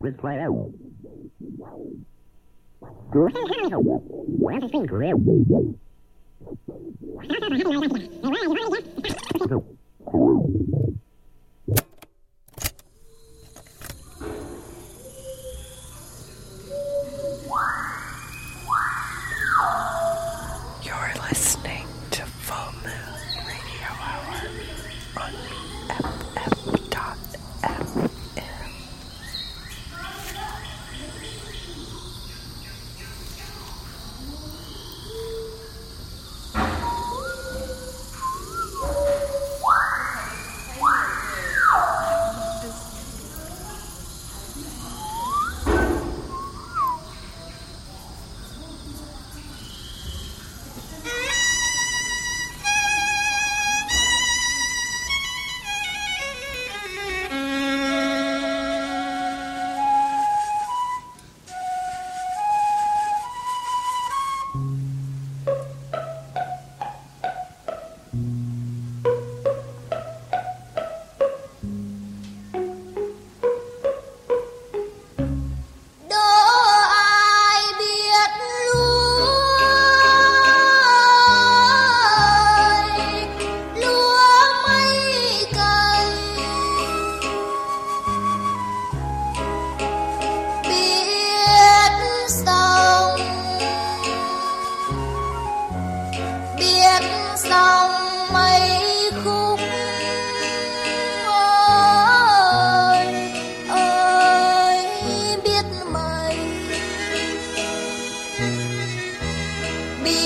Let's play it out. Where's the thing?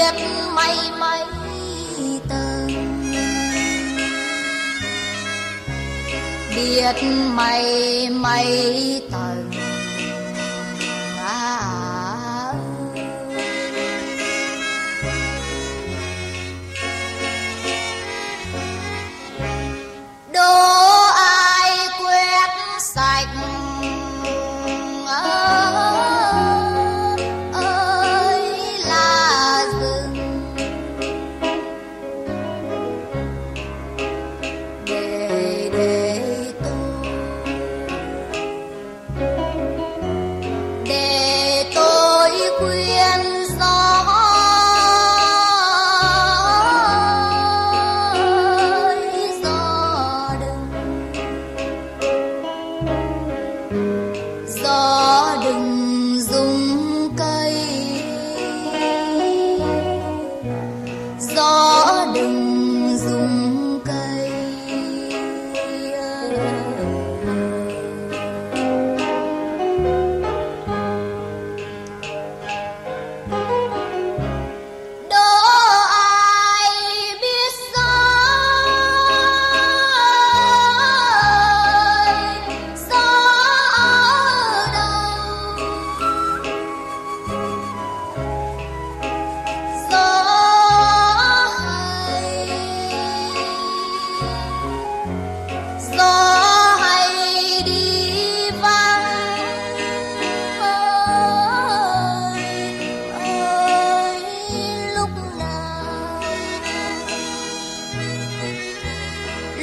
viết mây mây từ biết mây mây từ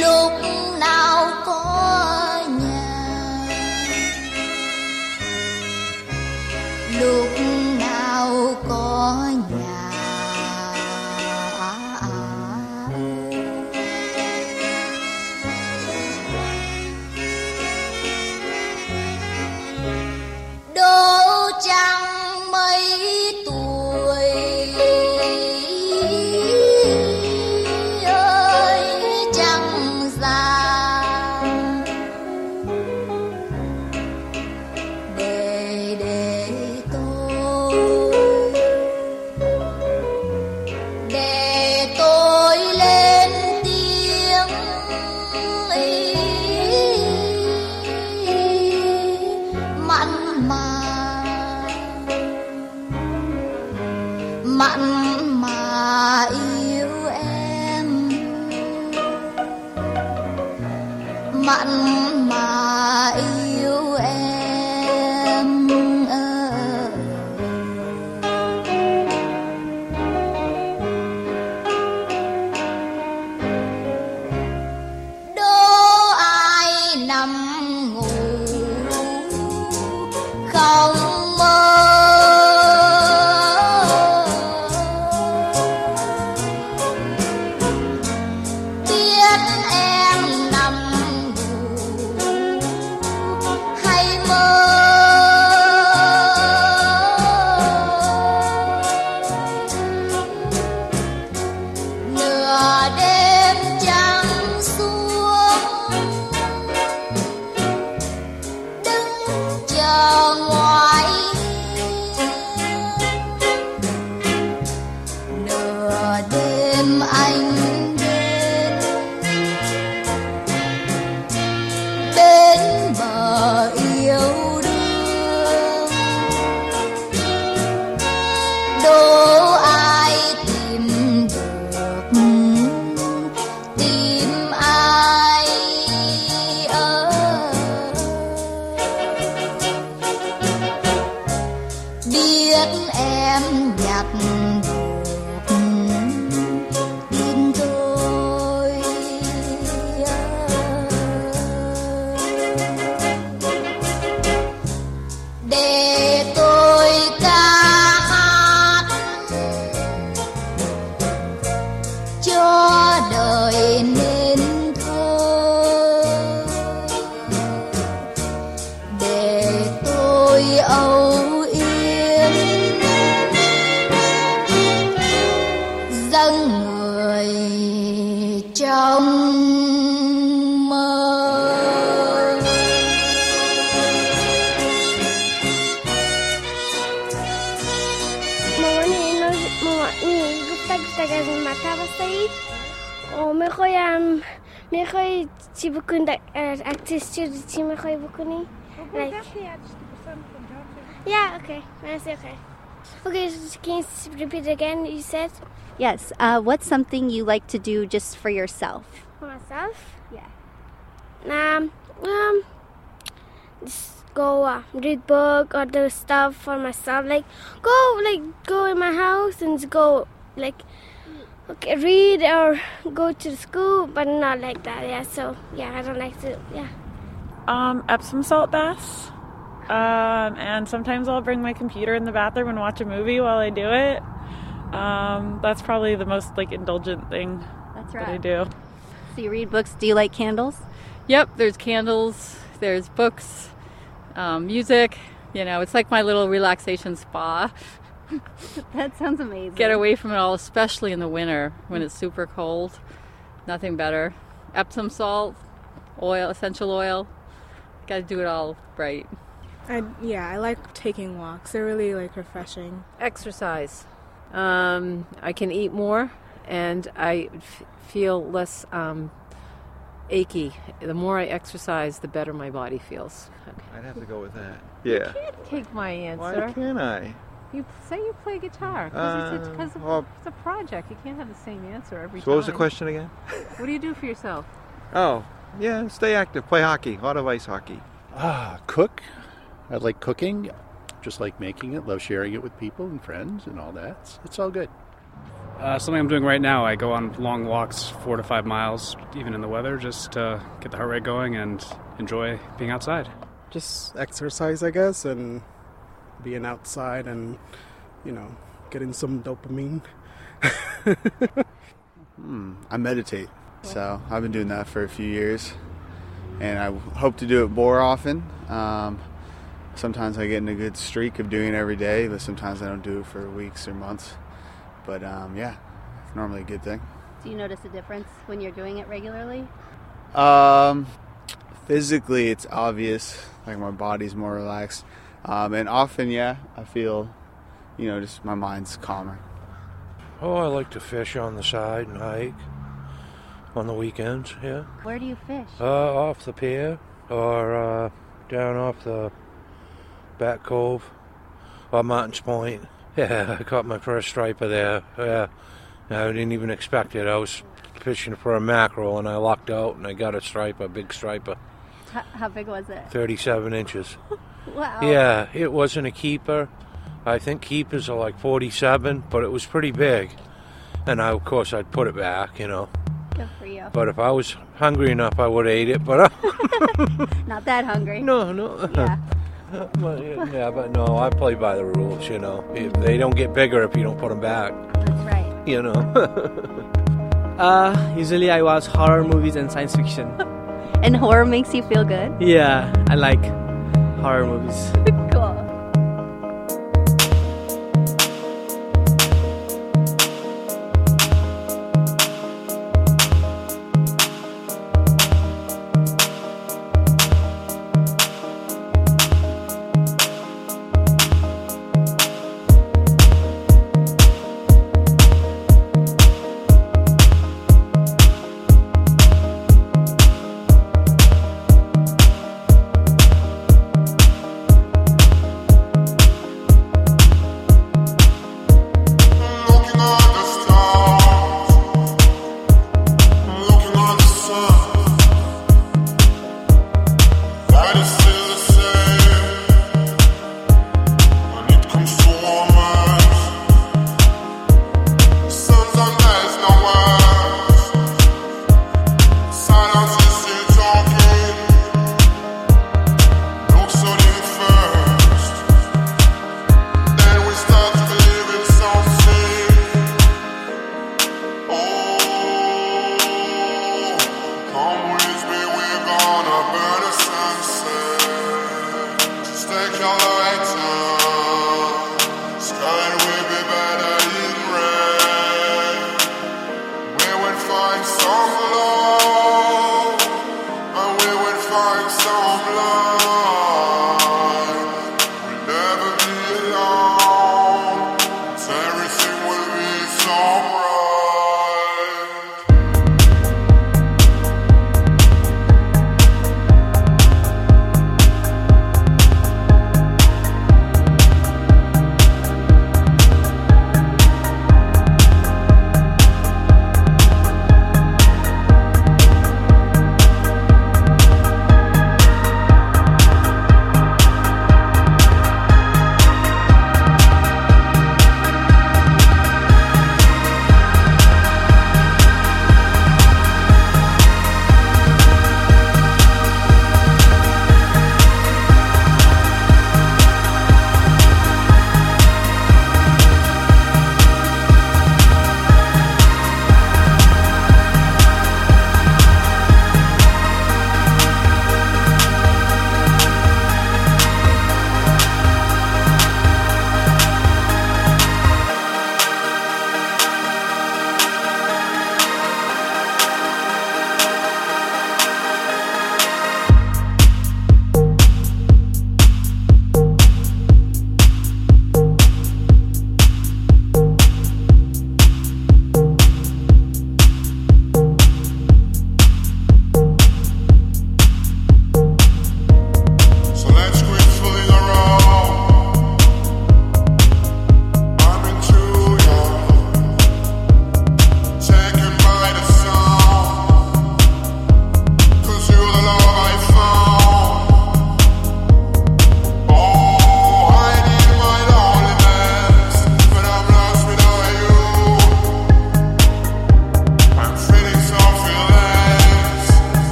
lộn mặn mà yêu em. Mặn cho đời nữa. Tí bucún ar actistú tí mar chuid? Like- Yeah, okay. That's okay. Okay, can you repeat again? You said Yes. Uh, what's something you like to do just for yourself? for myself. Yeah. Um, um, just go uh, read book or do stuff for myself. Like go, like go in my house and go, like okay, read or go to school, but not like that. Yeah. So yeah, I don't like to. Yeah. Um, Epsom salt baths. Um, and sometimes I'll bring my computer in the bathroom and watch a movie while I do it. Um, that's probably the most like indulgent thing That's that I do. So you read books. Do you like candles? Yep, there's candles, there's books, um, music. You know, it's like my little relaxation spa. That sounds amazing. Get away from it all, especially in the winter when it's super cold. Nothing better. Epsom salt, oil, essential oil. Got to do it all right. I, yeah, I like taking walks. They're really like refreshing. exercise. Um, I can eat more, and I f- feel less um, achy. The more I exercise, the better my body feels. Okay. I'd have to go with that. Yeah. You can't take my answer. Why can't I? You say you play guitar Uh, because it's, 'cause well- it's a project. You can't have the same answer every So time. what was the question again? What do you do for yourself? Oh, yeah, stay active, play hockey, a lot of ice hockey. Ah, cook. I like cooking. Just like making it. Love sharing it with people and friends and all that. It's, it's all good. Uh, something I'm doing right now. I go on long walks, four to five miles, even in the weather, just to get the heart rate going and enjoy being outside. just exercise, I guess, and being outside and, you know, getting some dopamine. Hmm, I meditate. So I've been doing that for a few years, and I hope to do it more often. Um, sometimes I get in a good streak of doing it every day, but sometimes I don't do it for weeks or months. But um, yeah, it's normally a good thing. Do you notice a difference when you're doing it regularly? Um, physically, it's obvious. Like my body's more relaxed, um, and often, yeah, I feel, you know, just my mind's calmer. Oh, I like to fish on the side and hike on the weekends. Yeah, Where do you fish? uh, off the pier or uh, down off the back cove or Martin's Point. Yeah, I caught my first striper there. Yeah, I didn't even expect it. I was fishing for a mackerel and I lucked out and I got a striper, a big striper, H- how big was it? 37 inches. Wow. Yeah, it wasn't a keeper. I think keepers are like 47, but it was pretty big. And I, of course, I'd put it back, you know. Good for you. But if I was hungry enough, I would have ate it. But Not that hungry. no, no. Yeah. But, yeah, but no, I play by the rules, you know. If they don't get bigger if you don't put them back, That's right. you know. Uh, usually I watch horror movies and science fiction. And horror makes you feel good? Yeah, I like horror movies.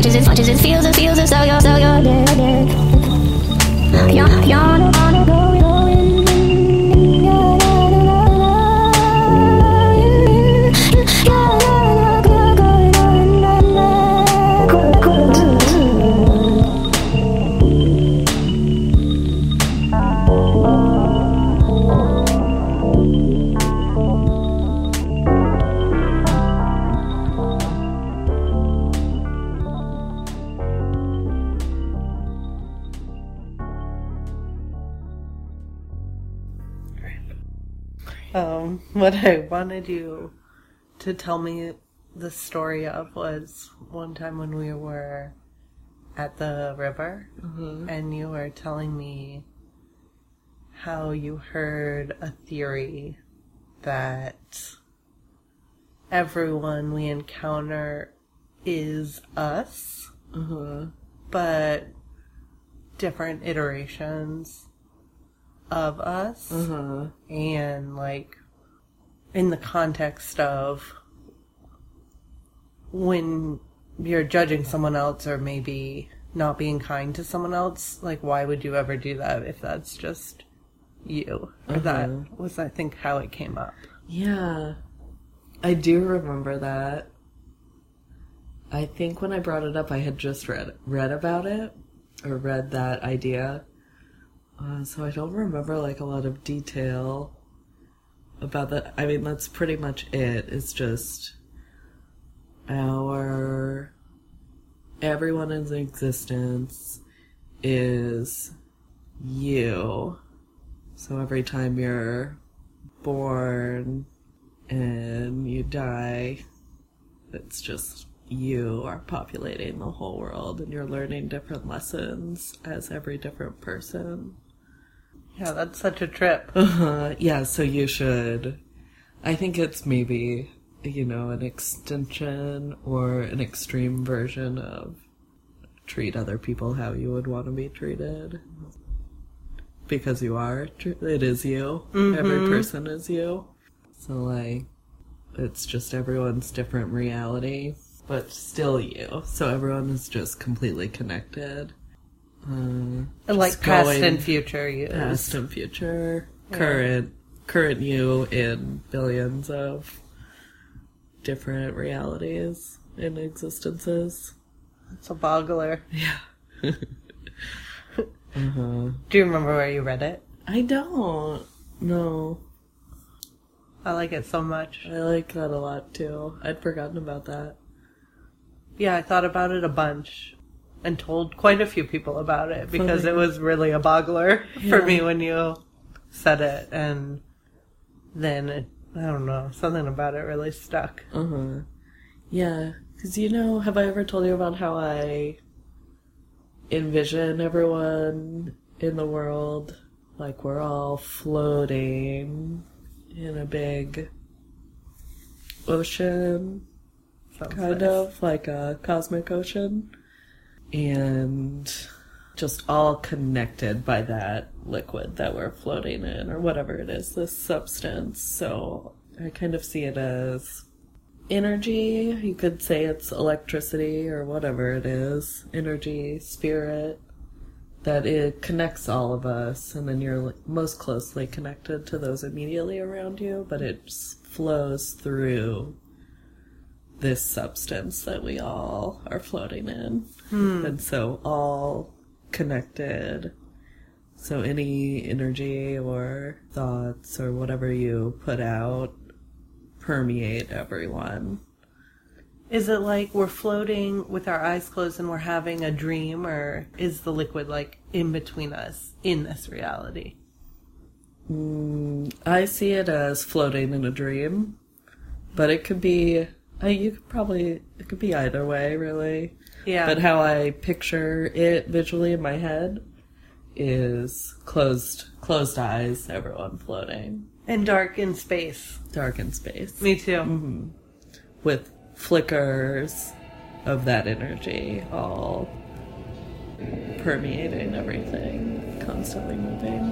Watches it, watches it, feels it, feels it, so you're wanted you to tell me the story of was one time when we were at the river mm-hmm. and you were telling me how you heard a theory that everyone we encounter is us, mm-hmm. but different iterations of us, mm-hmm. and like in the context of when you're judging someone else or maybe not being kind to someone else, like why would you ever do that if that's just you? Or Uh-huh. that was I think how it came up. Yeah. I do remember that. I think when I brought it up, I had just read read about it or read that idea, uh, so I don't remember like a lot of detail about that. I mean, that's pretty much it. It's just our everyone in existence is you. So every time you're born and you die, it's just you are populating the whole world and you're learning different lessons as every different person. Yeah, that's such a trip. Uh-huh. Yeah, so you should. I think it's maybe, you know, an extension or an extreme version of treat other people how you would want to be treated. Because you are. It is you. Every Mhm. person is you. So, like, it's just everyone's different reality, but still you. So everyone is just completely connected. Uh, Like past and future yous. Past and future. Yeah. Current current you in billions of different realities and existences. It's a boggler. Yeah. uh-huh. Do you remember where you read it? I don't. No. I like it so much. I like that a lot too. I'd forgotten about that. Yeah, I thought about it a bunch and told quite a few people about it because it was really a boggler Yeah. for me when you said it. And then, it, I don't know, something about it really stuck. Uh huh. Yeah, because you know, have I ever told you about how I envision everyone in the world like we're all floating in a big ocean, Sounds kind nice. of like a cosmic ocean, and just all connected by that liquid that we're floating in, or whatever it is, this substance. So I kind of see it as energy. You could say it's electricity or whatever it is. Energy, spirit. That it connects all of us, and then you're most closely connected to those immediately around you, but it flows through this substance that we all are floating in. Hmm. And so, all connected. So, any energy or thoughts or whatever you put out permeate everyone. Is it like we're floating with our eyes closed and we're having a dream, or is the liquid like in between us in this reality? Mm, I see it as floating in a dream, but it could be. Uh, you could probably it could be either way, really. Yeah. But how I picture it visually in my head is closed closed eyes, everyone floating, And dark in space. dark in space. Me too. hmm With flickers of that energy all permeating everything, constantly moving.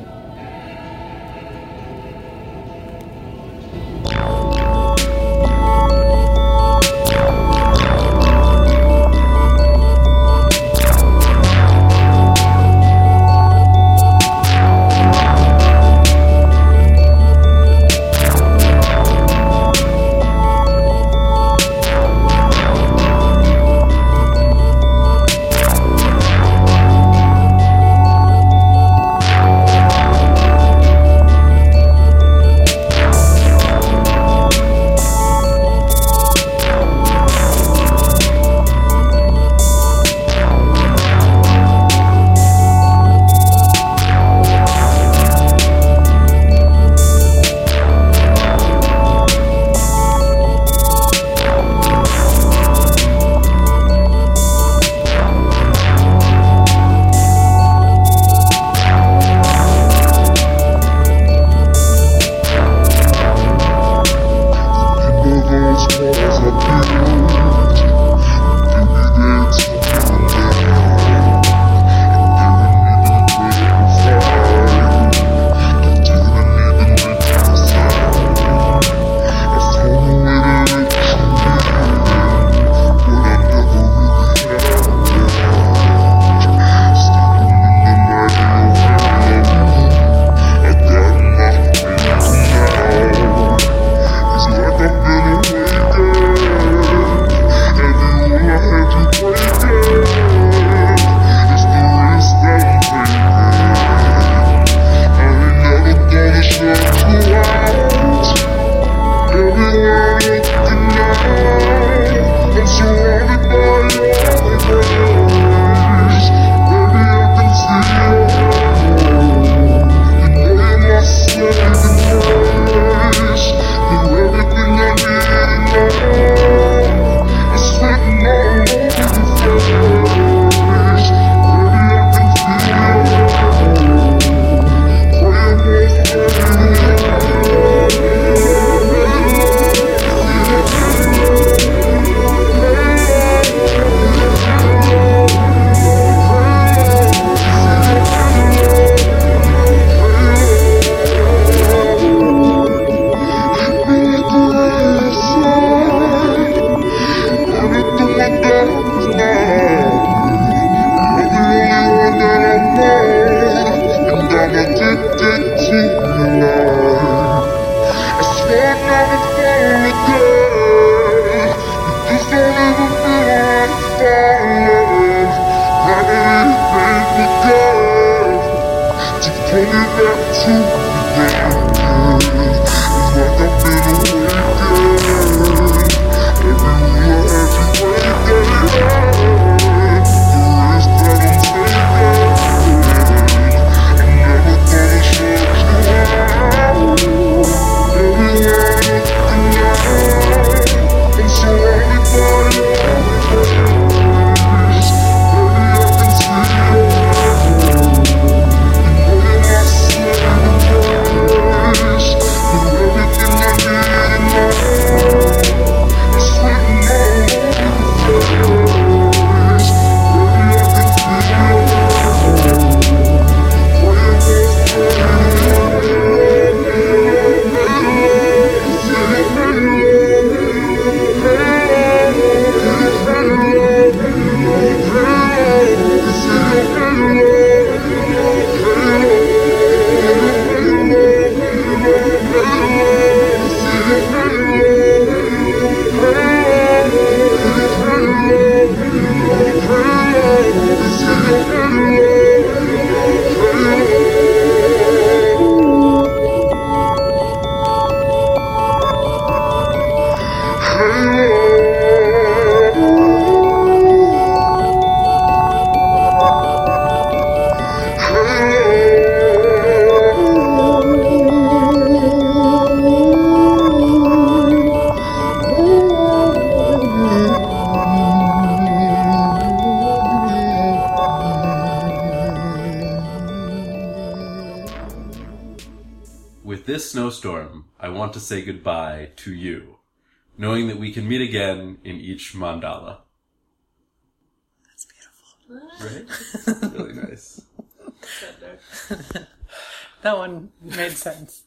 Say goodbye to you, knowing that we can meet again in each mandala. That's beautiful. Right? It's really nice. that one made sense.